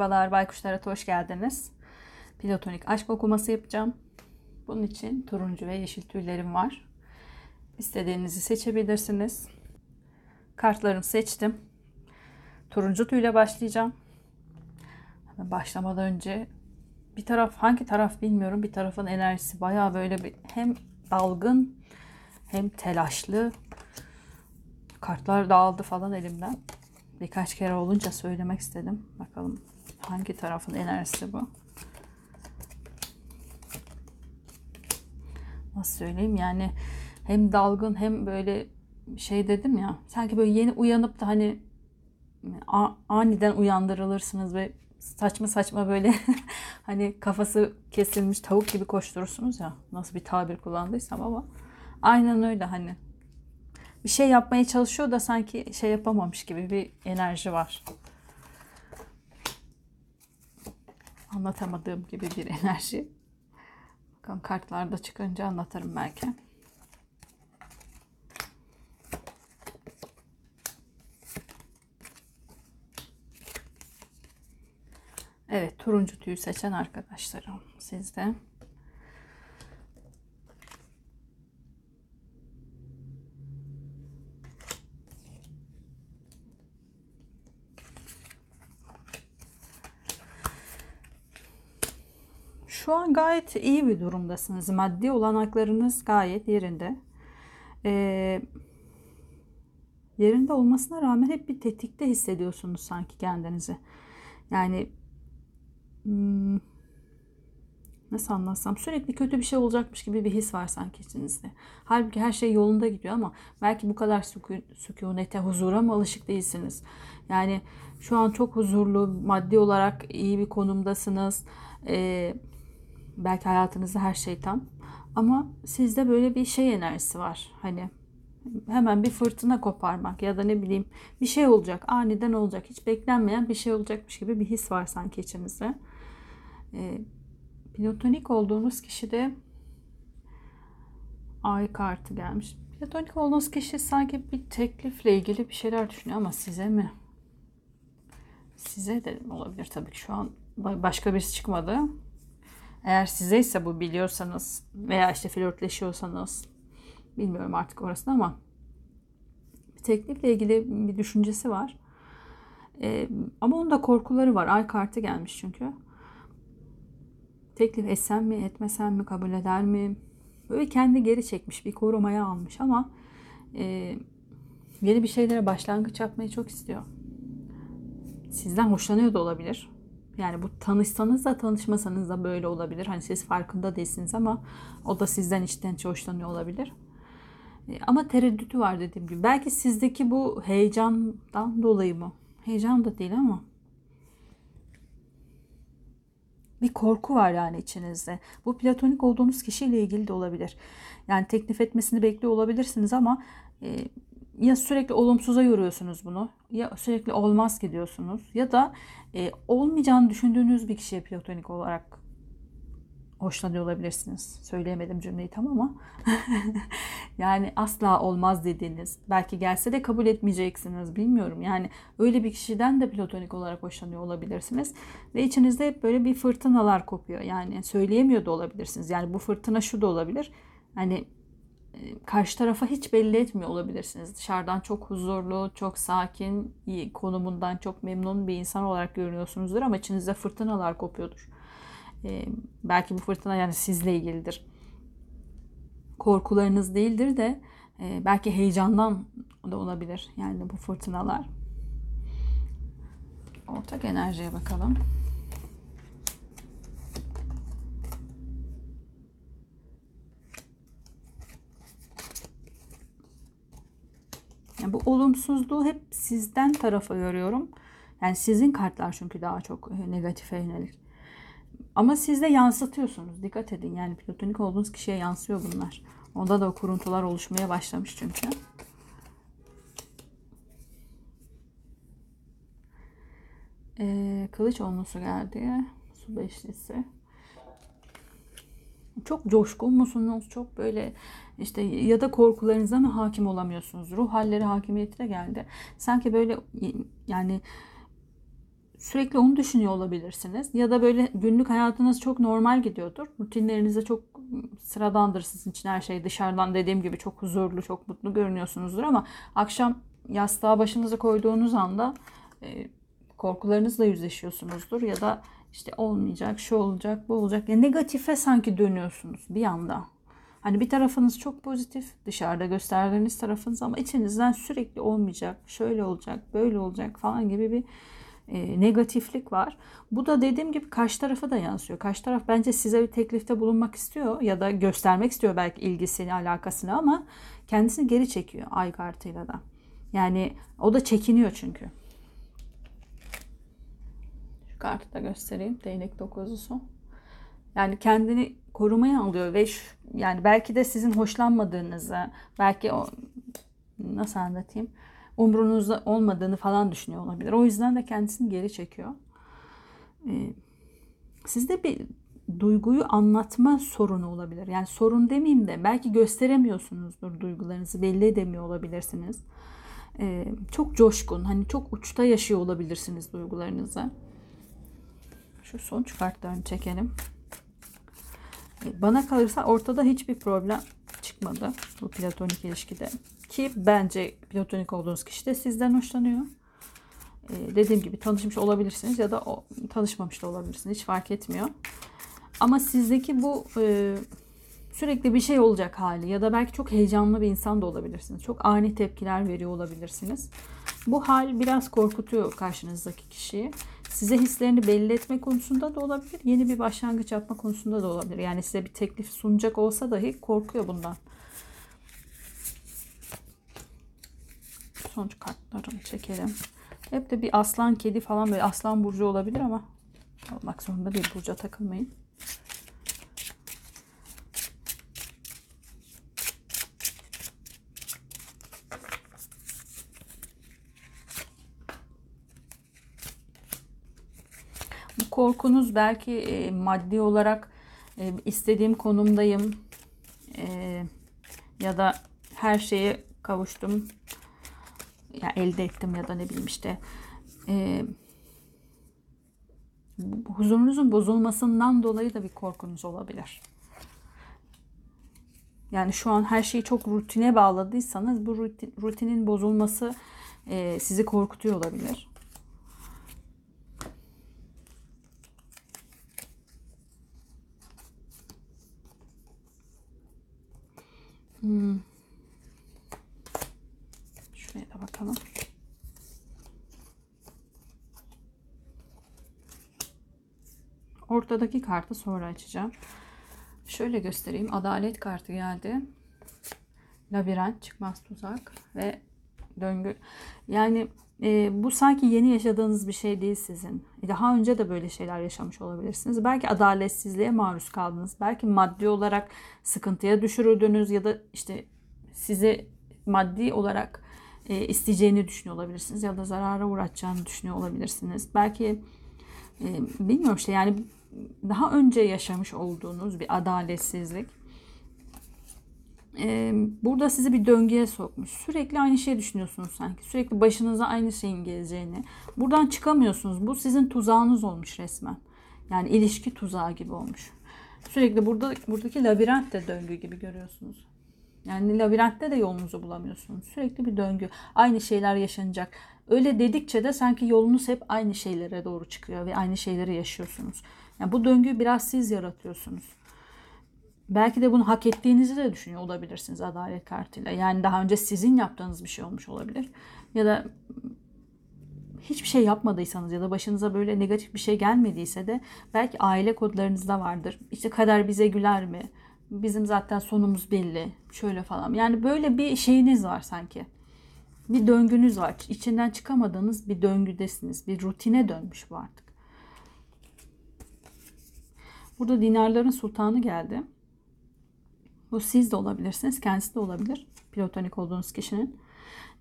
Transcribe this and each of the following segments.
Merhabalar Baykuş Tarot'a hoş geldiniz. Platonik aşk okuması yapacağım. Bunun için turuncu ve yeşil tüylerim var. İstediğinizi seçebilirsiniz. Kartlarımı seçtim. Turuncu tüyle başlayacağım. Başlamadan önce bir taraf hangi taraf bilmiyorum. Bir tarafın enerjisi baya böyle bir hem dalgın hem telaşlı. Kartlar dağıldı falan elimden birkaç kere olunca söylemek istedim. Bakalım hangi tarafın enerjisi bu. Nasıl söyleyeyim yani hem dalgın hem böyle şey dedim ya sanki böyle yeni uyanıp da hani aniden uyandırılırsınız ve saçma saçma böyle hani kafası kesilmiş tavuk gibi koşturursunuz ya nasıl bir tabir kullandıysam ama aynen öyle hani bir şey yapmaya çalışıyor da sanki şey yapamamış gibi bir enerji var. Anlatamadığım gibi bir enerji. Bakalım kartlarda çıkınca anlatırım belki. Evet turuncu tüyü seçen arkadaşlarım sizde. Şu an gayet iyi bir durumdasınız. Maddi olanaklarınız gayet yerinde. Ee, yerinde olmasına rağmen hep bir tetikte hissediyorsunuz sanki kendinizi. Yani hmm, nasıl anlatsam sürekli kötü bir şey olacakmış gibi bir his var sanki içinizde. Halbuki her şey yolunda gidiyor ama belki bu kadar sükun, sükunete, huzura mı alışık değilsiniz? Yani şu an çok huzurlu, maddi olarak iyi bir konumdasınız. Ee, Belki hayatınızda her şey tam. Ama sizde böyle bir şey enerjisi var. Hani hemen bir fırtına koparmak ya da ne bileyim bir şey olacak. Aniden olacak. Hiç beklenmeyen bir şey olacakmış gibi bir his var sanki içinizde. E, platonik olduğunuz kişi de ay kartı gelmiş. Platonik olduğunuz kişi sanki bir teklifle ilgili bir şeyler düşünüyor ama size mi? Size de olabilir tabii ki şu an başka birisi çıkmadı. Eğer size ise bu biliyorsanız veya işte flörtleşiyorsanız bilmiyorum artık orasını ama teklifle ilgili bir düşüncesi var. Ee, ama onun da korkuları var. Ay kartı gelmiş çünkü. Teklif etsem mi, etmesem mi, kabul eder mi? Böyle kendi geri çekmiş, bir korumaya almış ama e, yeni bir şeylere başlangıç yapmayı çok istiyor. Sizden hoşlanıyor da olabilir. Yani bu tanışsanız da tanışmasanız da böyle olabilir. Hani siz farkında değilsiniz ama o da sizden içten hoşlanıyor olabilir. E, ama tereddütü var dediğim gibi. Belki sizdeki bu heyecandan dolayı mı? Heyecan da değil ama bir korku var yani içinizde. Bu platonik olduğunuz kişiyle ilgili de olabilir. Yani teklif etmesini bekliyor olabilirsiniz ama e, ya sürekli olumsuza yoruyorsunuz bunu ya sürekli olmaz ki diyorsunuz ya da e, olmayacağını düşündüğünüz bir kişiye platonik olarak hoşlanıyor olabilirsiniz. Söyleyemedim cümleyi tam ama yani asla olmaz dediğiniz belki gelse de kabul etmeyeceksiniz bilmiyorum. Yani öyle bir kişiden de platonik olarak hoşlanıyor olabilirsiniz ve içinizde hep böyle bir fırtınalar kopuyor. Yani söyleyemiyor da olabilirsiniz. Yani bu fırtına şu da olabilir. Hani karşı tarafa hiç belli etmiyor olabilirsiniz. Dışarıdan çok huzurlu, çok sakin, iyi, konumundan çok memnun bir insan olarak görünüyorsunuzdur ama içinizde fırtınalar kopuyordur. Ee, belki bu fırtına yani sizle ilgilidir. Korkularınız değildir de e, belki heyecandan da olabilir. Yani bu fırtınalar. Ortak enerjiye bakalım. Bu olumsuzluğu hep sizden tarafa görüyorum. Yani sizin kartlar çünkü daha çok e, negatife yönelik. Ama siz de yansıtıyorsunuz. Dikkat edin. Yani platonik olduğunuz kişiye yansıyor bunlar. Onda da kuruntular oluşmaya başlamış çünkü. Ee, kılıç onlusu geldi. Su beşlisi. Çok coşkun musunuz? Çok böyle işte ya da korkularınıza mı hakim olamıyorsunuz? Ruh halleri hakimiyetine geldi. Sanki böyle yani sürekli onu düşünüyor olabilirsiniz. Ya da böyle günlük hayatınız çok normal gidiyordur. Rutinlerinize çok sıradandır sizin için her şey. Dışarıdan dediğim gibi çok huzurlu, çok mutlu görünüyorsunuzdur ama akşam yastığa başınızı koyduğunuz anda e, korkularınızla yüzleşiyorsunuzdur ya da işte olmayacak, şu olacak, bu olacak. Yani negatife sanki dönüyorsunuz bir anda. Hani bir tarafınız çok pozitif dışarıda gösterdiğiniz tarafınız ama içinizden sürekli olmayacak, şöyle olacak, böyle olacak falan gibi bir e, negatiflik var. Bu da dediğim gibi karşı tarafa da yansıyor. Karşı taraf bence size bir teklifte bulunmak istiyor ya da göstermek istiyor belki ilgisini, alakasını ama kendisini geri çekiyor ay kartıyla da. Yani o da çekiniyor çünkü. Kartı da göstereyim. Değnek dokuzusu. Yani kendini korumaya alıyor ve şu, yani belki de sizin hoşlanmadığınızı, belki o nasıl anlatayım? umrunuzda olmadığını falan düşünüyor olabilir. O yüzden de kendisini geri çekiyor. Ee, sizde bir duyguyu anlatma sorunu olabilir. Yani sorun demeyeyim de belki gösteremiyorsunuzdur duygularınızı, belli edemiyor olabilirsiniz. Ee, çok coşkun, hani çok uçta yaşıyor olabilirsiniz duygularınızı. Şu sonuç kartlarını çekelim. Ee, bana kalırsa ortada hiçbir problem çıkmadı bu platonik ilişkide. Ki bence platonik olduğunuz kişi de sizden hoşlanıyor. Ee, dediğim gibi tanışmış olabilirsiniz ya da o, tanışmamış da olabilirsiniz. Hiç fark etmiyor. Ama sizdeki bu e, sürekli bir şey olacak hali ya da belki çok heyecanlı bir insan da olabilirsiniz. Çok ani tepkiler veriyor olabilirsiniz. Bu hal biraz korkutuyor karşınızdaki kişiyi. Size hislerini belli etme konusunda da olabilir. Yeni bir başlangıç yapma konusunda da olabilir. Yani size bir teklif sunacak olsa dahi korkuyor bundan. sonuç kartlarını çekelim. Hep de bir aslan, kedi falan böyle aslan burcu olabilir ama olmak zorunda değil. Burca takılmayın. Bu korkunuz belki e, maddi olarak e, istediğim konumdayım e, ya da her şeye kavuştum ya elde ettim ya da ne bileyim işte e, huzurunuzun bozulmasından dolayı da bir korkunuz olabilir. Yani şu an her şeyi çok rutine bağladıysanız bu rutin, rutinin bozulması e, sizi korkutuyor olabilir. Hmm. Şuraya da bakalım. Ortadaki kartı sonra açacağım. Şöyle göstereyim. Adalet kartı geldi. Labirent, çıkmaz tuzak ve döngü. Yani e, bu sanki yeni yaşadığınız bir şey değil sizin. Daha önce de böyle şeyler yaşamış olabilirsiniz. Belki adaletsizliğe maruz kaldınız. Belki maddi olarak sıkıntıya düşürüldünüz ya da işte sizi maddi olarak e, isteyeceğini düşünüyor olabilirsiniz ya da zarara uğratacağını düşünüyor olabilirsiniz. Belki e, bilmiyorum işte yani daha önce yaşamış olduğunuz bir adaletsizlik e, burada sizi bir döngüye sokmuş. Sürekli aynı şeyi düşünüyorsunuz sanki. Sürekli başınıza aynı şeyin geleceğini. Buradan çıkamıyorsunuz. Bu sizin tuzağınız olmuş resmen. Yani ilişki tuzağı gibi olmuş. Sürekli burada buradaki labirent de döngü gibi görüyorsunuz. Yani labirentte de yolunuzu bulamıyorsunuz. Sürekli bir döngü. Aynı şeyler yaşanacak. Öyle dedikçe de sanki yolunuz hep aynı şeylere doğru çıkıyor ve aynı şeyleri yaşıyorsunuz. Yani bu döngüyü biraz siz yaratıyorsunuz. Belki de bunu hak ettiğinizi de düşünüyor olabilirsiniz adalet kartıyla. Yani daha önce sizin yaptığınız bir şey olmuş olabilir. Ya da hiçbir şey yapmadıysanız ya da başınıza böyle negatif bir şey gelmediyse de belki aile kodlarınızda vardır. İşte kader bize güler mi? bizim zaten sonumuz belli. Şöyle falan. Yani böyle bir şeyiniz var sanki. Bir döngünüz var. İçinden çıkamadığınız bir döngüdesiniz. Bir rutine dönmüş bu artık. Burada dinarların sultanı geldi. Bu siz de olabilirsiniz. Kendisi de olabilir. Platonik olduğunuz kişinin.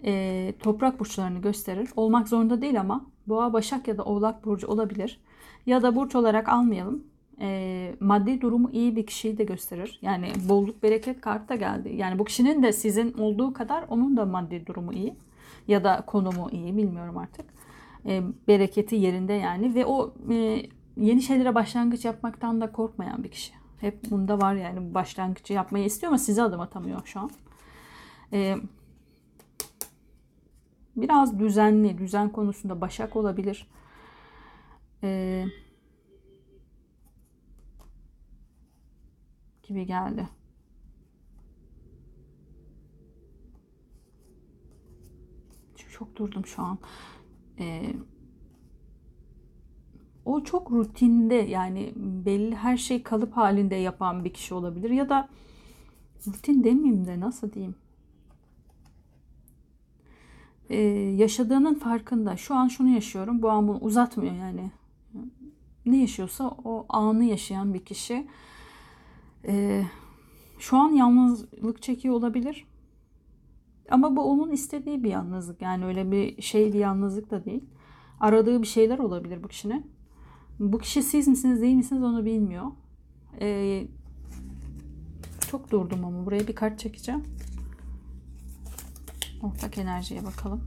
E, toprak burçlarını gösterir. Olmak zorunda değil ama boğa, başak ya da oğlak burcu olabilir. Ya da burç olarak almayalım e, maddi durumu iyi bir kişiyi de gösterir. Yani bolluk bereket kartı da geldi. Yani bu kişinin de sizin olduğu kadar onun da maddi durumu iyi. Ya da konumu iyi bilmiyorum artık. E, bereketi yerinde yani ve o e, yeni şeylere başlangıç yapmaktan da korkmayan bir kişi. Hep bunda var yani başlangıcı yapmayı istiyor ama size adım atamıyor şu an. E, biraz düzenli, düzen konusunda başak olabilir. E, gibi geldi. Çok durdum şu an. Ee, o çok rutinde yani belli her şey kalıp halinde yapan bir kişi olabilir. Ya da rutin demeyeyim de nasıl diyeyim? Ee, yaşadığının farkında. Şu an şunu yaşıyorum bu an bunu uzatmıyor yani. Ne yaşıyorsa o anı yaşayan bir kişi. Ee, şu an yalnızlık çekiyor olabilir. Ama bu onun istediği bir yalnızlık. Yani öyle bir şey bir yalnızlık da değil. Aradığı bir şeyler olabilir bu kişinin bu kişi siz misiniz değil misiniz onu bilmiyor. Ee, çok durdum ama buraya bir kart çekeceğim. Ortak enerjiye bakalım.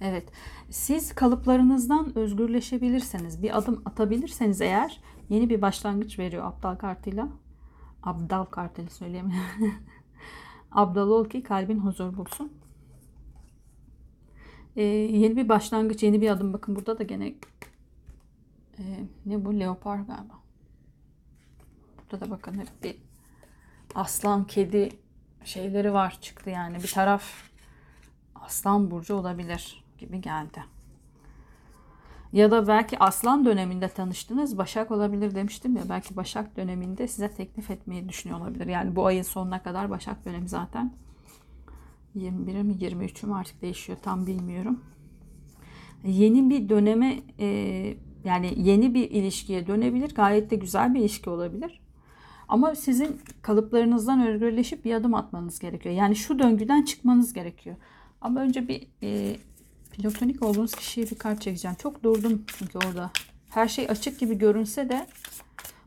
Evet. Siz kalıplarınızdan özgürleşebilirseniz, bir adım atabilirseniz eğer yeni bir başlangıç veriyor Abdal kartıyla. Abdal kartıyla söyleyemiyorum. Abdal ol ki kalbin huzur bulsun. Ee, yeni bir başlangıç, yeni bir adım. Bakın burada da gene e, ne bu? Leopar galiba. Burada da bakın hep bir aslan, kedi şeyleri var çıktı yani. Bir taraf aslan burcu olabilir gibi geldi. Ya da belki aslan döneminde tanıştınız. Başak olabilir demiştim ya. Belki Başak döneminde size teklif etmeyi düşünüyor olabilir. Yani bu ayın sonuna kadar Başak dönemi zaten. 21'e mi 23'ü mü artık değişiyor tam bilmiyorum. Yeni bir döneme e, yani yeni bir ilişkiye dönebilir. Gayet de güzel bir ilişki olabilir. Ama sizin kalıplarınızdan özgürleşip bir adım atmanız gerekiyor. Yani şu döngüden çıkmanız gerekiyor. Ama önce bir e, platonik olduğunuz kişiye bir kart çekeceğim. Çok durdum çünkü orada. Her şey açık gibi görünse de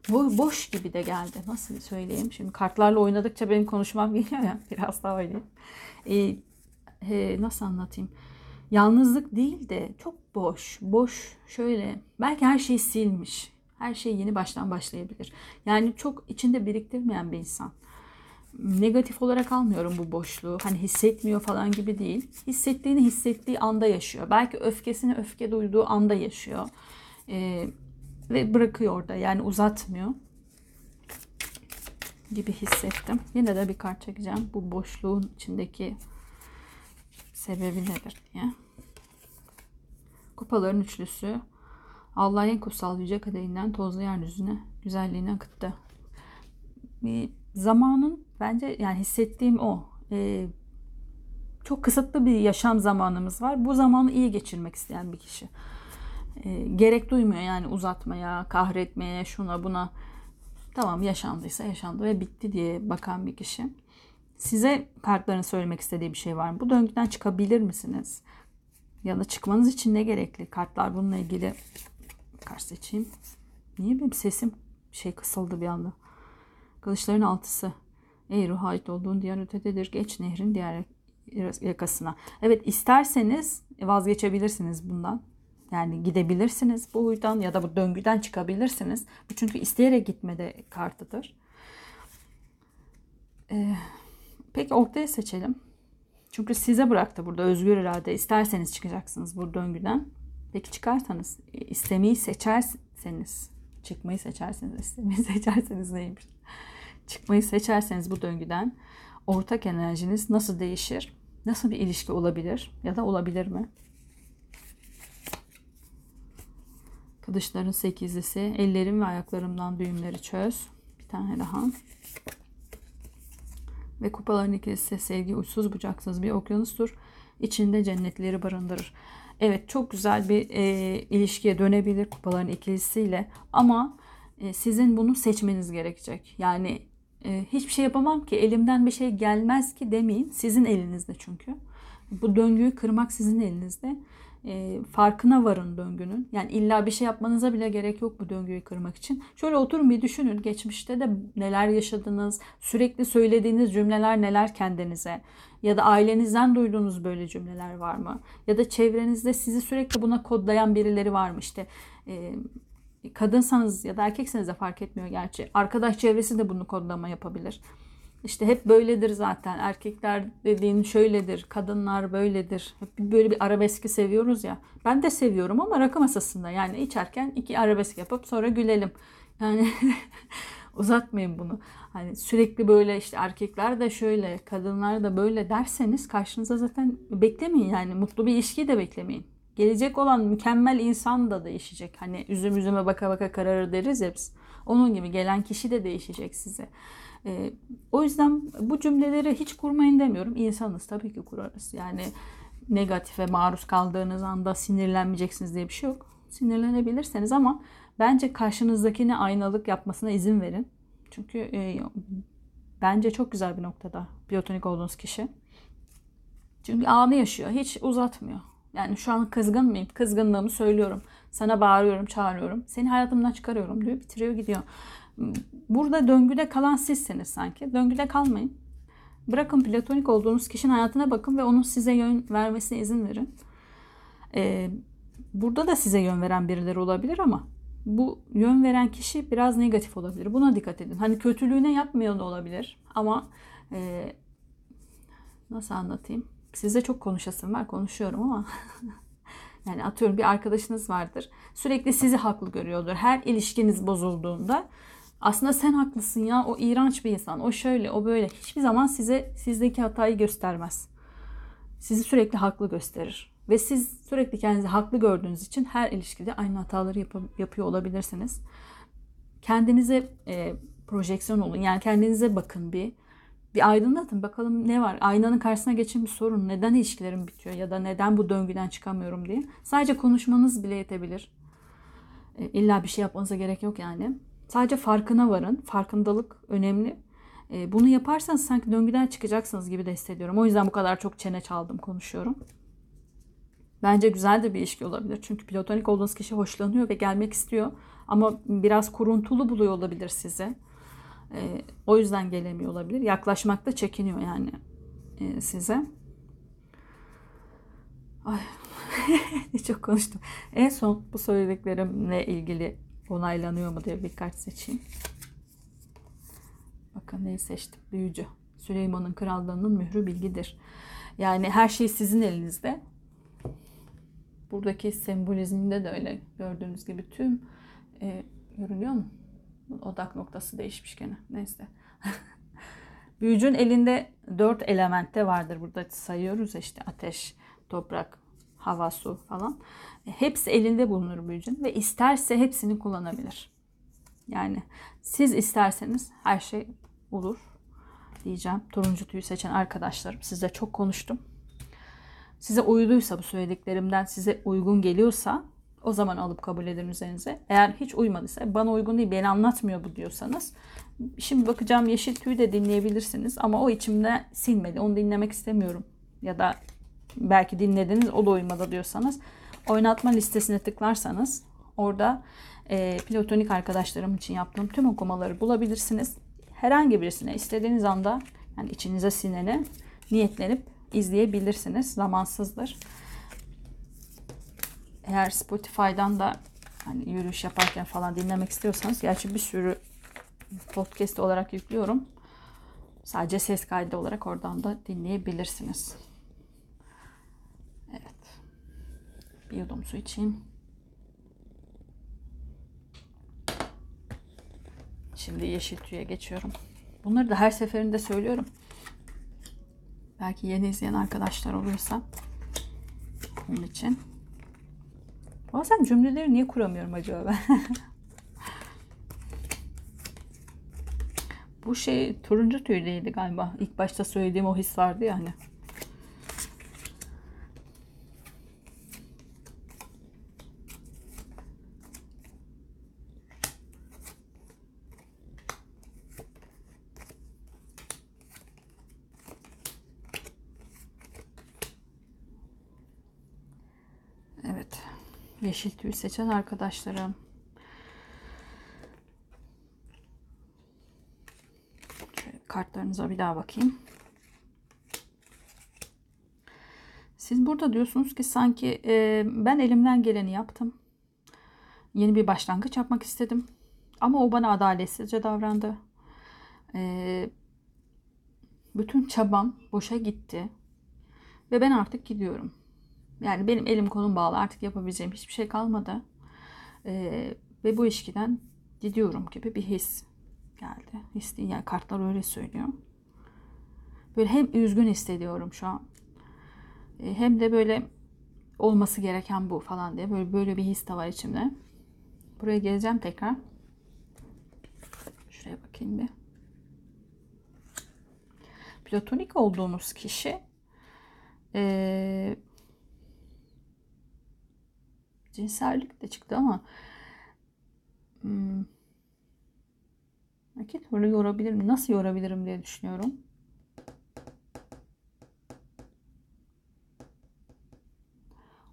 bu boş gibi de geldi. Nasıl söyleyeyim? Şimdi kartlarla oynadıkça benim konuşmam geliyor ya. Biraz daha öyle e, e, nasıl anlatayım? Yalnızlık değil de çok boş, boş şöyle belki her şeyi silmiş. Her şey yeni baştan başlayabilir. Yani çok içinde biriktirmeyen bir insan. Negatif olarak almıyorum bu boşluğu. Hani hissetmiyor falan gibi değil. Hissettiğini hissettiği anda yaşıyor. Belki öfkesini öfke duyduğu anda yaşıyor. Ee, ve bırakıyor orada. Yani uzatmıyor gibi hissettim. Yine de bir kart çekeceğim. Bu boşluğun içindeki sebebi nedir diye. Kupaların üçlüsü. Allah en kutsal yüce kadehinden tozlu yeryüzüne güzelliğine akıttı. Bir zamanın bence yani hissettiğim o. Ee, çok kısıtlı bir yaşam zamanımız var. Bu zamanı iyi geçirmek isteyen bir kişi. Ee, gerek duymuyor yani uzatmaya, kahretmeye, şuna buna Tamam yaşandıysa yaşandı ve bitti diye bakan bir kişi. Size kartların söylemek istediği bir şey var mı? Bu döngüden çıkabilir misiniz? Ya da çıkmanız için ne gerekli? Kartlar bununla ilgili kart seçeyim. Niye benim sesim şey kısıldı bir anda? Kılıçların altısı. Ey ruh ait olduğun diğer ötededir. Geç nehrin diğer yakasına. Evet isterseniz vazgeçebilirsiniz bundan. Yani gidebilirsiniz bu huydan ya da bu döngüden çıkabilirsiniz. Bu çünkü isteyerek gitmede kartıdır. Ee, peki ortaya seçelim. Çünkü size bıraktı burada özgür irade. İsterseniz çıkacaksınız bu döngüden. Peki çıkarsanız, istemeyi seçerseniz, çıkmayı seçerseniz, istemeyi seçerseniz neymiş? Çıkmayı seçerseniz bu döngüden ortak enerjiniz nasıl değişir? Nasıl bir ilişki olabilir ya da olabilir mi? Kılıçların sekizlisi. Ellerim ve ayaklarımdan düğümleri çöz. Bir tane daha. Ve kupaların ikilisi sevgi uçsuz bucaksız bir okyanustur. İçinde cennetleri barındırır. Evet çok güzel bir e, ilişkiye dönebilir kupaların ikilisiyle ama e, sizin bunu seçmeniz gerekecek. Yani e, hiçbir şey yapamam ki elimden bir şey gelmez ki demeyin. Sizin elinizde çünkü. Bu döngüyü kırmak sizin elinizde. E, farkına varın döngünün. Yani illa bir şey yapmanıza bile gerek yok bu döngüyü kırmak için. Şöyle oturun bir düşünün. Geçmişte de neler yaşadınız? Sürekli söylediğiniz cümleler neler kendinize? Ya da ailenizden duyduğunuz böyle cümleler var mı? Ya da çevrenizde sizi sürekli buna kodlayan birileri var mı? İşte e, kadınsanız ya da erkekseniz de fark etmiyor gerçi. Arkadaş çevresi de bunu kodlama yapabilir. İşte hep böyledir zaten. Erkekler dediğin şöyledir, kadınlar böyledir. Hep böyle bir arabeski seviyoruz ya. Ben de seviyorum ama rakı masasında. Yani içerken iki arabesk yapıp sonra gülelim. Yani uzatmayın bunu. Hani sürekli böyle işte erkekler de şöyle, kadınlar da böyle derseniz karşınıza zaten beklemeyin yani mutlu bir ilişki de beklemeyin. Gelecek olan mükemmel insan da değişecek. Hani üzüm üzüme baka baka kararır deriz ya. Onun gibi gelen kişi de değişecek size. E, o yüzden bu cümleleri hiç kurmayın demiyorum. İnsanız tabii ki kurarız. Yani negatife maruz kaldığınız anda sinirlenmeyeceksiniz diye bir şey yok. Sinirlenebilirseniz ama bence karşınızdakine aynalık yapmasına izin verin. Çünkü e, bence çok güzel bir noktada biyotonik olduğunuz kişi. Çünkü anı yaşıyor. Hiç uzatmıyor. Yani şu an kızgın mıyım? Kızgınlığımı söylüyorum. Sana bağırıyorum, çağırıyorum. Seni hayatımdan çıkarıyorum diyor. Bitiriyor gidiyor. Burada döngüde kalan sizsiniz sanki. Döngüde kalmayın. Bırakın platonik olduğunuz kişinin hayatına bakın ve onun size yön vermesine izin verin. Ee, burada da size yön veren birileri olabilir ama bu yön veren kişi biraz negatif olabilir. Buna dikkat edin. Hani kötülüğüne yapmıyor da olabilir ama e, nasıl anlatayım? Size çok konuşasım var. Konuşuyorum ama yani atıyorum bir arkadaşınız vardır. Sürekli sizi haklı görüyordur. Her ilişkiniz bozulduğunda aslında sen haklısın ya o iğrenç bir insan. O şöyle o böyle. Hiçbir zaman size sizdeki hatayı göstermez. Sizi sürekli haklı gösterir. Ve siz sürekli kendinizi haklı gördüğünüz için her ilişkide aynı hataları yap- yapıyor olabilirsiniz. Kendinize e, projeksiyon olun. Yani kendinize bakın bir. Bir aydınlatın bakalım ne var. Aynanın karşısına geçin bir sorun. Neden ilişkilerim bitiyor ya da neden bu döngüden çıkamıyorum diye. Sadece konuşmanız bile yetebilir. E, illa bir şey yapmanıza gerek yok yani. Sadece farkına varın. Farkındalık önemli. E, bunu yaparsanız sanki döngüden çıkacaksınız gibi de hissediyorum. O yüzden bu kadar çok çene çaldım konuşuyorum. Bence güzel de bir ilişki olabilir. Çünkü platonik olduğunuz kişi hoşlanıyor ve gelmek istiyor. Ama biraz kuruntulu buluyor olabilir sizi. E, o yüzden gelemiyor olabilir. Yaklaşmakta çekiniyor yani e, size. Ay çok konuştum. En son bu söylediklerimle ilgili onaylanıyor mu diye bir kart seçeyim. Bakın neyi seçtim. Büyücü. Süleyman'ın krallığının mührü bilgidir. Yani her şey sizin elinizde. Buradaki sembolizminde de öyle gördüğünüz gibi tüm e, görünüyor mu? Odak noktası değişmiş gene. Neyse. Büyücünün elinde dört elementte vardır. Burada sayıyoruz işte ateş, toprak, hava, su falan. E, hepsi elinde bulunur büyücünün ve isterse hepsini kullanabilir. Yani siz isterseniz her şey olur diyeceğim. Turuncu tüyü seçen arkadaşlarım. Size çok konuştum. Size uyduysa bu söylediklerimden size uygun geliyorsa o zaman alıp kabul edin üzerinize. Eğer hiç uymadıysa bana uygun değil beni anlatmıyor bu diyorsanız şimdi bakacağım yeşil tüyü de dinleyebilirsiniz ama o içimde silmedi onu dinlemek istemiyorum ya da belki dinlediniz o da uymadı diyorsanız oynatma listesine tıklarsanız orada e, platonik arkadaşlarım için yaptığım tüm okumaları bulabilirsiniz. Herhangi birisine istediğiniz anda yani içinize sinene niyetlenip izleyebilirsiniz. Zamansızdır. Eğer Spotify'dan da hani yürüyüş yaparken falan dinlemek istiyorsanız gerçi bir sürü podcast olarak yüklüyorum. Sadece ses kaydı olarak oradan da dinleyebilirsiniz. Evet. Bir yudum su içeyim. Şimdi yeşil tüye geçiyorum. Bunları da her seferinde söylüyorum. Belki yeni izleyen arkadaşlar oluyorsa onun için. Bazen cümleleri niye kuramıyorum acaba ben? Bu şey turuncu tüylüydü galiba. İlk başta söylediğim o his vardı ya hani. Yeşil tüy seçen arkadaşlarım. Şöyle kartlarınıza bir daha bakayım. Siz burada diyorsunuz ki sanki e, ben elimden geleni yaptım. Yeni bir başlangıç yapmak istedim. Ama o bana adaletsizce davrandı. E, bütün çabam boşa gitti. Ve ben artık gidiyorum. Yani benim elim kolum bağlı artık yapabileceğim hiçbir şey kalmadı. Ee, ve bu ilişkiden gidiyorum gibi bir his geldi. His değil yani kartlar öyle söylüyor. Böyle hem üzgün hissediyorum şu an. Ee, hem de böyle olması gereken bu falan diye böyle böyle bir his de var içimde. Buraya geleceğim tekrar. Şuraya bakayım bir. Platonik olduğunuz kişi ee, cinsellik de çıktı ama hmm, iki türlü yorabilirim. Nasıl yorabilirim diye düşünüyorum.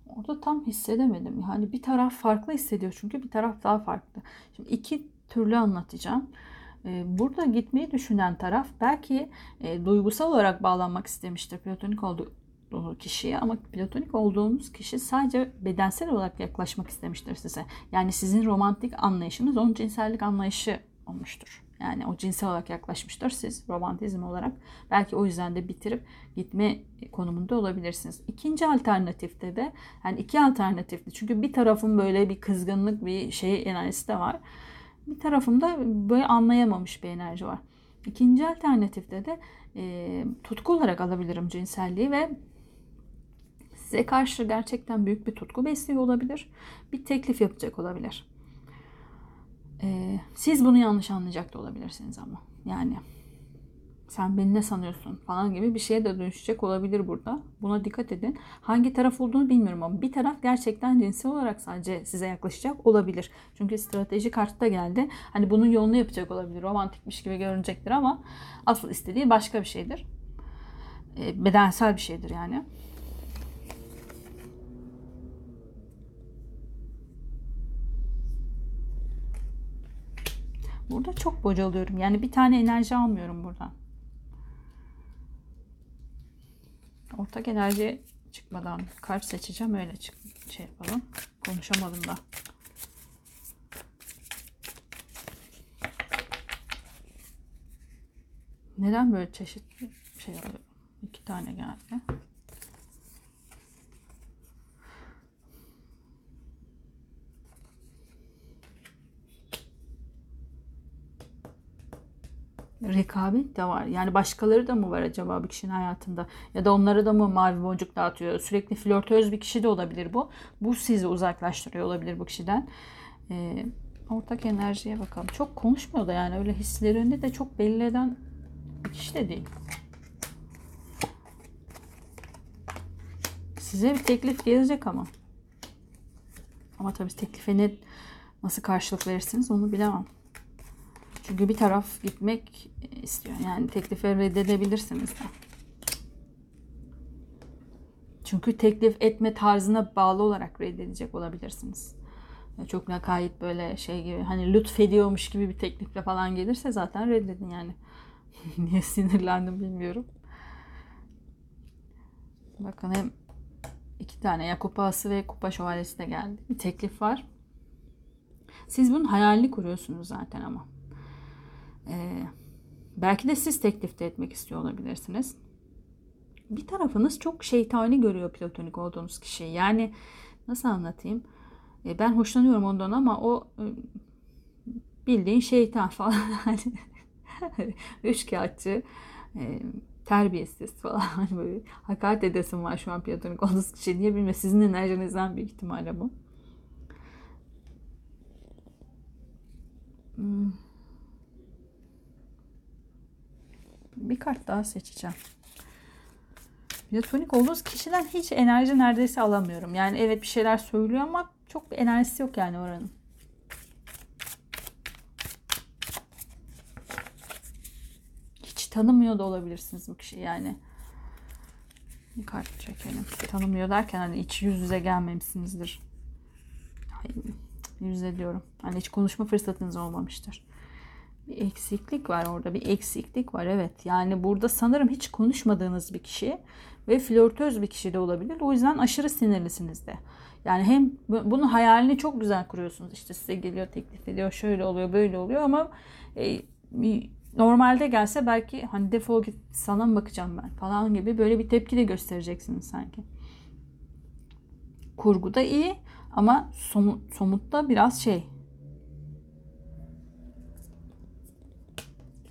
Orada tam hissedemedim. Yani bir taraf farklı hissediyor çünkü bir taraf daha farklı. Şimdi iki türlü anlatacağım. Ee, burada gitmeyi düşünen taraf belki e, duygusal olarak bağlanmak istemiştir. Platonik olduğu kişiye ama platonik olduğunuz kişi sadece bedensel olarak yaklaşmak istemiştir size. Yani sizin romantik anlayışınız onun cinsellik anlayışı olmuştur. Yani o cinsel olarak yaklaşmıştır siz romantizm olarak. Belki o yüzden de bitirip gitme konumunda olabilirsiniz. İkinci alternatifte de yani iki alternatifte çünkü bir tarafın böyle bir kızgınlık bir şey enerjisi de var. Bir tarafımda böyle anlayamamış bir enerji var. İkinci alternatifte de e, tutku olarak alabilirim cinselliği ve size karşı gerçekten büyük bir tutku besliyor olabilir. Bir teklif yapacak olabilir. Ee, siz bunu yanlış anlayacak da olabilirsiniz ama. Yani sen beni ne sanıyorsun falan gibi bir şeye de dönüşecek olabilir burada. Buna dikkat edin. Hangi taraf olduğunu bilmiyorum ama bir taraf gerçekten cinsel olarak sadece size yaklaşacak olabilir. Çünkü strateji kartta geldi. Hani bunun yolunu yapacak olabilir. Romantikmiş gibi görünecektir ama asıl istediği başka bir şeydir. E, bedensel bir şeydir yani. Burada çok bocalıyorum. Yani bir tane enerji almıyorum buradan. Ortak enerji çıkmadan kart seçeceğim. Öyle çık şey yapalım. Konuşamadım da. Neden böyle çeşitli şey alıyorum? İki tane geldi. Rekabet de var. Yani başkaları da mı var acaba bir kişinin hayatında? Ya da onlara da mı mavi boncuk dağıtıyor? Sürekli flörtöz bir kişi de olabilir bu. Bu sizi uzaklaştırıyor olabilir bu kişiden. Ee, ortak enerjiye bakalım. Çok konuşmuyor da yani öyle hislerini de çok belli eden bir kişi de değil. Size bir teklif gelecek ama. Ama tabii teklife ne nasıl karşılık verirsiniz onu bilemem. Çünkü bir taraf gitmek istiyor. Yani teklife reddedebilirsiniz de. Çünkü teklif etme tarzına bağlı olarak reddedecek olabilirsiniz. Çok lakayt böyle şey gibi hani lütfediyormuş gibi bir teklifle falan gelirse zaten reddedin yani. Niye sinirlendim bilmiyorum. Bakın hem iki tane ya kupası ve kupa şövalyesi de geldi. Bir teklif var. Siz bunun hayalini kuruyorsunuz zaten ama. Ee, belki de siz teklifte etmek istiyor olabilirsiniz. Bir tarafınız çok şeytani görüyor platonik olduğunuz kişiyi. Yani nasıl anlatayım? Ee, ben hoşlanıyorum ondan ama o e, bildiğin şeytan falan. Üçkağıtçı, e, terbiyesiz falan. Hani böyle hakaret edesim var şu an platonik olduğunuz kişi. Niye bilmiyorum. Sizin enerjinizden büyük ihtimalle bu. Bir kart daha seçeceğim. Platonik olduğunuz kişiden hiç enerji neredeyse alamıyorum. Yani evet bir şeyler söylüyor ama çok bir enerjisi yok yani oranın. Hiç tanımıyor da olabilirsiniz bu kişi yani. Bir kart çekelim. Tanımıyor derken hani hiç yüz yüze gelmemişsinizdir. yüzde diyorum. Hani hiç konuşma fırsatınız olmamıştır. Bir eksiklik var orada. Bir eksiklik var evet. Yani burada sanırım hiç konuşmadığınız bir kişi ve flörtöz bir kişi de olabilir. O yüzden aşırı sinirlisiniz de. Yani hem bunun hayalini çok güzel kuruyorsunuz. İşte size geliyor teklif ediyor şöyle oluyor böyle oluyor ama e, normalde gelse belki hani defol git sana mı bakacağım ben falan gibi böyle bir tepki de göstereceksiniz sanki. Kurgu da iyi ama somut, somutta biraz şey.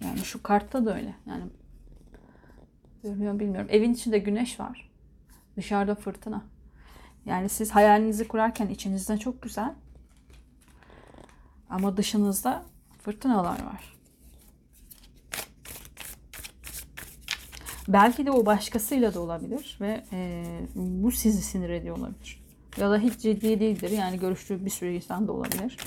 Yani şu kartta da öyle. Yani görüyor bilmiyorum. Evin içinde güneş var. Dışarıda fırtına. Yani siz hayalinizi kurarken içinizde çok güzel. Ama dışınızda fırtınalar var. Belki de o başkasıyla da olabilir ve e, bu sizi sinir ediyor olabilir. Ya da hiç ciddi değildir. Yani görüştüğü bir sürü insan da olabilir.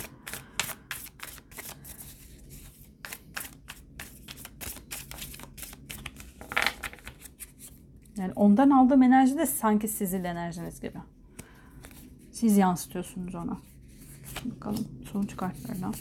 Yani ondan aldığım enerji de sanki sizin enerjiniz gibi. Siz yansıtıyorsunuz ona. Bakalım sonuç kartlarına.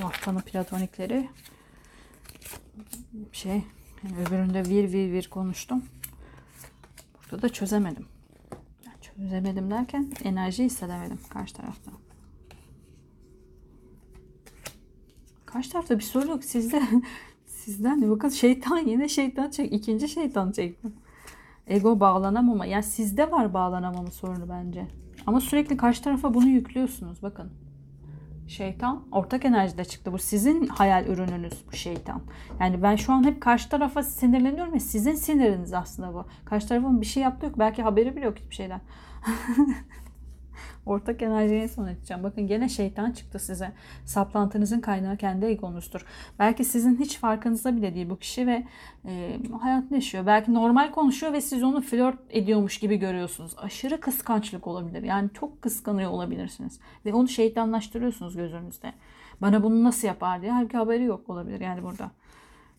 Bu haftanın platonikleri şey yani öbüründe vir vir vir konuştum. Burada da çözemedim. Yani çözemedim derken enerji hissedemedim karşı tarafta. Karşı tarafta bir soru yok. Sizde sizden de bakın şeytan yine şeytan çek. ikinci şeytan çektim. Ego bağlanamama. Yani sizde var bağlanamama sorunu bence. Ama sürekli karşı tarafa bunu yüklüyorsunuz. Bakın. Şeytan ortak enerjide çıktı. Bu sizin hayal ürününüz bu şeytan. Yani ben şu an hep karşı tarafa sinirleniyorum ya sizin siniriniz aslında bu. Karşı tarafın bir şey yaptığı yok. Belki haberi bile yok hiçbir şeyden. Ortak enerjiyi son edeceğim. Bakın gene şeytan çıktı size. Saplantınızın kaynağı kendi egonuzdur. Belki sizin hiç farkınızda bile değil bu kişi ve e, hayatını yaşıyor. Belki normal konuşuyor ve siz onu flört ediyormuş gibi görüyorsunuz. Aşırı kıskançlık olabilir. Yani çok kıskanıyor olabilirsiniz. Ve onu şeytanlaştırıyorsunuz gözünüzde. Bana bunu nasıl yapar diye. Halbuki haberi yok olabilir yani burada.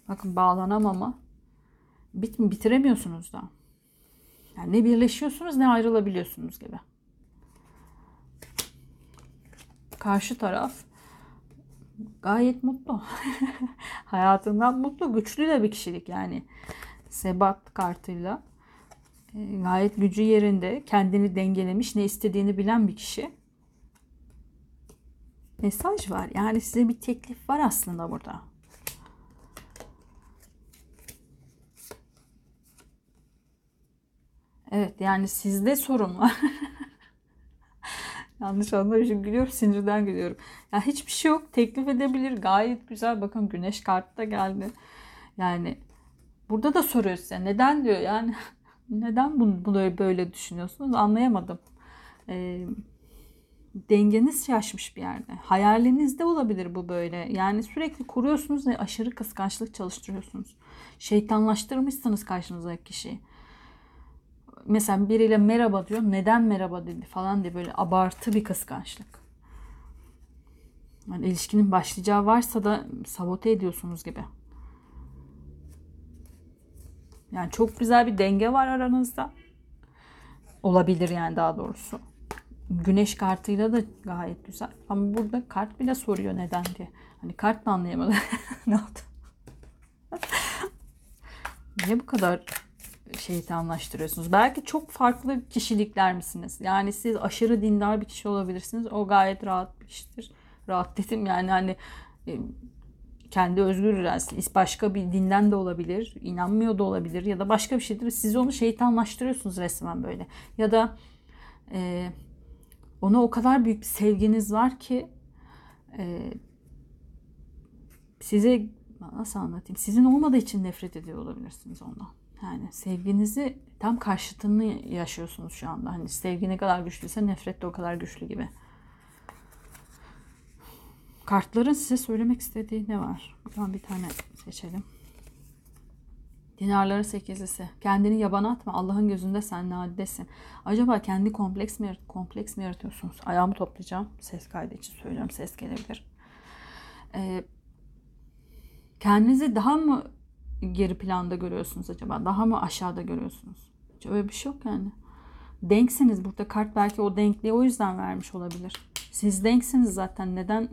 Bakın bağlanamama. Bit bitiremiyorsunuz da. Yani ne birleşiyorsunuz ne ayrılabiliyorsunuz gibi. Karşı taraf gayet mutlu. Hayatından mutlu, güçlü de bir kişilik yani. Sebat kartıyla e, gayet gücü yerinde, kendini dengelemiş, ne istediğini bilen bir kişi. Mesaj var. Yani size bir teklif var aslında burada. Evet yani sizde sorun var. Yanlış anlamışım. Gülüyorum sinirden gülüyorum. Yani hiçbir şey yok. Teklif edebilir. Gayet güzel. Bakın güneş kartı da geldi. Yani burada da soruyor size. Neden diyor. Yani neden bunu, bunu böyle düşünüyorsunuz? Anlayamadım. Ee, dengeniz şaşmış bir yerde. Hayalinizde olabilir bu böyle. Yani sürekli kuruyorsunuz ve aşırı kıskançlık çalıştırıyorsunuz. Şeytanlaştırmışsınız karşınızdaki kişiyi mesela biriyle merhaba diyor. Neden merhaba dedi falan diye böyle abartı bir kıskançlık. Yani ilişkinin başlayacağı varsa da sabote ediyorsunuz gibi. Yani çok güzel bir denge var aranızda. Olabilir yani daha doğrusu. Güneş kartıyla da gayet güzel. Ama burada kart bile soruyor neden diye. Hani kart da anlayamadı. ne oldu? Niye bu kadar şeytanlaştırıyorsunuz. Belki çok farklı kişilikler misiniz? Yani siz aşırı dindar bir kişi olabilirsiniz. O gayet rahat bir kişidir. Rahat dedim yani hani e, kendi özgür iradesi başka bir dinden de olabilir, inanmıyor da olabilir ya da başka bir şeydir. Siz onu şeytanlaştırıyorsunuz resmen böyle. Ya da e, ona o kadar büyük bir sevginiz var ki e, size nasıl anlatayım? Sizin olmadığı için nefret ediyor olabilirsiniz ondan. Yani sevginizi tam karşıtını yaşıyorsunuz şu anda. Hani sevgi ne kadar güçlüyse nefret de o kadar güçlü gibi. Kartların size söylemek istediği ne var? Buradan bir tane seçelim. Dinarların sekizlisi. Kendini yabana atma. Allah'ın gözünde sen nadidesin. Acaba kendi kompleks mi, kompleks mi yaratıyorsunuz? Ayağımı toplayacağım. Ses kaydı için söylüyorum. Ses gelebilir. Ee, kendinizi daha mı geri planda görüyorsunuz acaba? Daha mı aşağıda görüyorsunuz? Hiç öyle bir şey yok yani. Denksiniz. Burada kart belki o denkliği o yüzden vermiş olabilir. Siz denksiniz zaten. Neden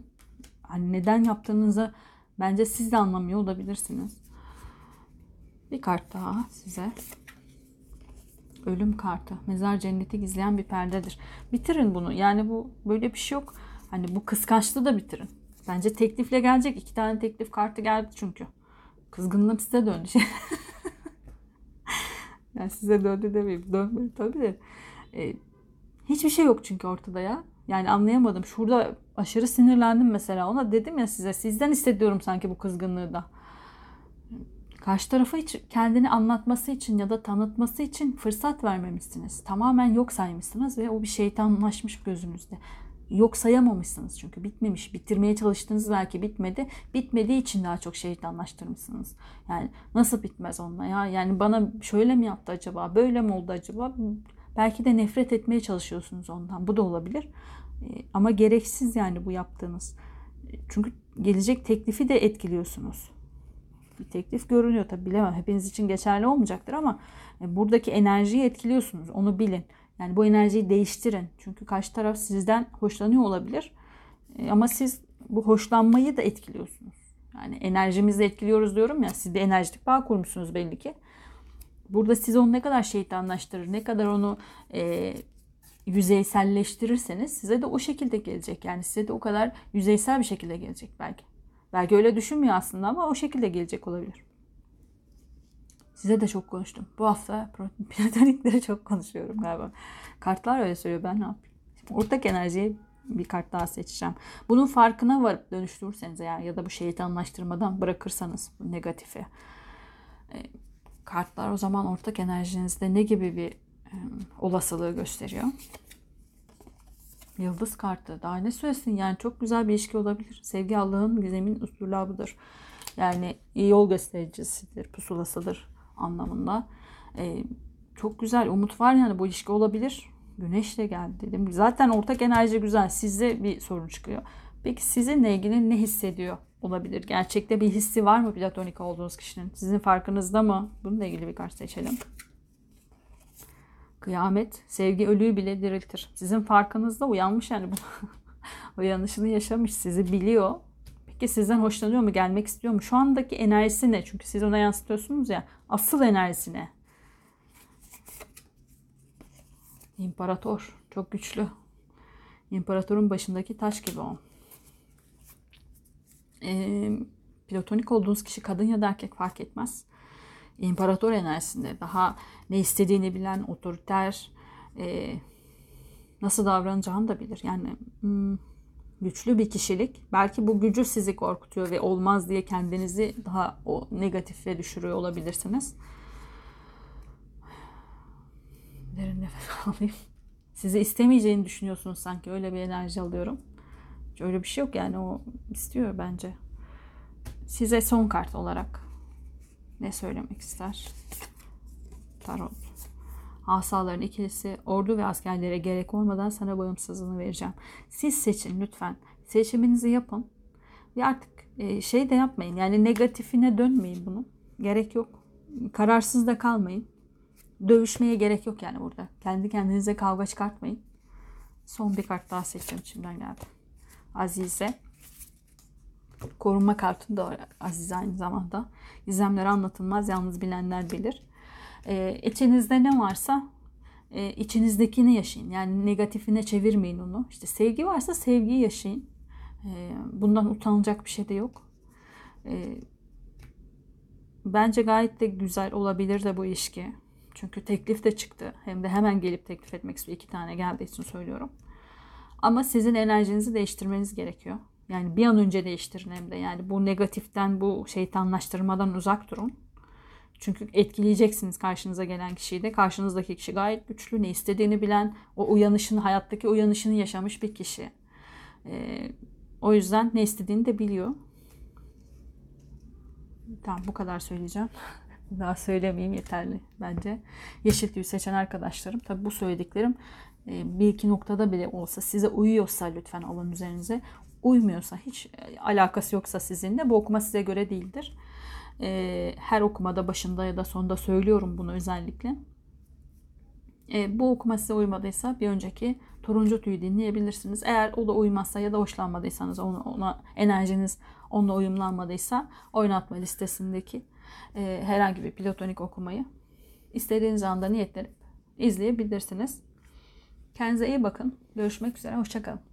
hani neden yaptığınızı bence siz de anlamıyor olabilirsiniz. Bir kart daha size. Ölüm kartı. Mezar cenneti gizleyen bir perdedir. Bitirin bunu. Yani bu böyle bir şey yok. Hani bu kıskançlığı da bitirin. Bence teklifle gelecek. İki tane teklif kartı geldi çünkü. Kızgınlığım size döndü. yani size döndü demeyeyim. Dönmedi tabii de. Ee, hiçbir şey yok çünkü ortada ya. Yani anlayamadım. Şurada aşırı sinirlendim mesela. Ona dedim ya size. Sizden hissediyorum sanki bu kızgınlığı da. Karşı tarafa hiç kendini anlatması için ya da tanıtması için fırsat vermemişsiniz. Tamamen yok saymışsınız ve o bir şeytanlaşmış gözünüzde. Yok sayamamışsınız çünkü bitmemiş. Bitirmeye çalıştığınız belki bitmedi. Bitmediği için daha çok şeytanlaştırmışsınız. Yani nasıl bitmez onunla ya? Yani bana şöyle mi yaptı acaba? Böyle mi oldu acaba? Belki de nefret etmeye çalışıyorsunuz ondan. Bu da olabilir. Ama gereksiz yani bu yaptığınız. Çünkü gelecek teklifi de etkiliyorsunuz bir teklif görünüyor. Tabi bilemem hepiniz için geçerli olmayacaktır ama e, buradaki enerjiyi etkiliyorsunuz. Onu bilin. Yani bu enerjiyi değiştirin. Çünkü karşı taraf sizden hoşlanıyor olabilir. E, ama siz bu hoşlanmayı da etkiliyorsunuz. Yani enerjimizi etkiliyoruz diyorum ya. Siz bir enerjik bağ kurmuşsunuz belli ki. Burada siz onu ne kadar şeytanlaştırır, ne kadar onu e, yüzeyselleştirirseniz size de o şekilde gelecek. Yani size de o kadar yüzeysel bir şekilde gelecek belki. Belki öyle düşünmüyor aslında ama o şekilde gelecek olabilir. Size de çok konuştum. Bu hafta platonikleri çok konuşuyorum galiba. Kartlar öyle söylüyor. Ben ne yapayım? Ortak enerjiye bir kart daha seçeceğim. Bunun farkına varıp dönüştürürseniz eğer ya da bu şeytanlaştırmadan bırakırsanız bu negatifi. E, kartlar o zaman ortak enerjinizde ne gibi bir olasılığı gösteriyor? Yıldız kartı. Daha ne söylesin yani çok güzel bir ilişki olabilir. Sevgi Allah'ın gizemin usulabıdır. Yani iyi yol göstericisidir, pusulasıdır anlamında. Ee, çok güzel, umut var yani bu ilişki olabilir. Güneş de geldi dedim. Zaten ortak enerji güzel. Sizde bir sorun çıkıyor. Peki sizinle ilgili ne hissediyor olabilir? Gerçekte bir hissi var mı platonik olduğunuz kişinin? Sizin farkınızda mı? Bununla ilgili bir kart seçelim. Kıyamet, sevgi ölüyü bile diriltir. Sizin farkınızda uyanmış yani bu. Uyanışını yaşamış, sizi biliyor. Peki sizden hoşlanıyor mu, gelmek istiyor mu? Şu andaki enerjisi ne? Çünkü siz ona yansıtıyorsunuz ya. Asıl enerjisi ne? İmparator. Çok güçlü. İmparatorun başındaki taş gibi o. Ee, platonik olduğunuz kişi kadın ya da erkek fark etmez imparator enerjisinde daha ne istediğini bilen otoriter e, nasıl davranacağını da bilir. Yani hmm, güçlü bir kişilik. Belki bu gücü sizi korkutuyor ve olmaz diye kendinizi daha o negatife düşürüyor olabilirsiniz. Derin nefes alayım. Sizi istemeyeceğini düşünüyorsunuz sanki. Öyle bir enerji alıyorum. öyle bir şey yok yani o istiyor bence. Size son kart olarak ne söylemek ister? Tarot. Asaların ikilisi ordu ve askerlere gerek olmadan sana bağımsızlığını vereceğim. Siz seçin lütfen. Seçiminizi yapın. Ve artık e, şey de yapmayın. Yani negatifine dönmeyin bunu. Gerek yok. Kararsız da kalmayın. Dövüşmeye gerek yok yani burada. Kendi kendinize kavga çıkartmayın. Son bir kart daha seçeceğim içimden geldi. Azize. Korunma kartı da Aziz aynı zamanda. Gizemler anlatılmaz, yalnız bilenler bilir. Ee, içinizde ne varsa e, içinizdekini yaşayın. Yani negatifine çevirmeyin onu. İşte sevgi varsa sevgiyi yaşayın. E, bundan utanılacak bir şey de yok. E, bence gayet de güzel olabilir de bu ilişki. Çünkü teklif de çıktı. Hem de hemen gelip teklif etmek istiyor. İki tane geldiği için söylüyorum. Ama sizin enerjinizi değiştirmeniz gerekiyor. Yani bir an önce değiştirin hem de. Yani bu negatiften, bu şeytanlaştırmadan uzak durun. Çünkü etkileyeceksiniz karşınıza gelen kişiyi de. Karşınızdaki kişi gayet güçlü, ne istediğini bilen, o uyanışını, hayattaki uyanışını yaşamış bir kişi. Ee, o yüzden ne istediğini de biliyor. Tamam bu kadar söyleyeceğim. Daha söylemeyeyim yeterli bence. Yeşil tüy seçen arkadaşlarım. Tabi bu söylediklerim e, bir iki noktada bile olsa size uyuyorsa lütfen alın üzerinize. Uymuyorsa hiç e, alakası yoksa sizinle bu okuma size göre değildir. E, her okumada başında ya da sonunda söylüyorum bunu özellikle. Bu okuma size uymadıysa bir önceki turuncu tüyü dinleyebilirsiniz. Eğer o da uymazsa ya da hoşlanmadıysanız ona, ona enerjiniz onunla uyumlanmadıysa oynatma listesindeki e, herhangi bir platonik okumayı istediğiniz anda niyetlenip izleyebilirsiniz. Kendinize iyi bakın. Görüşmek üzere. Hoşçakalın.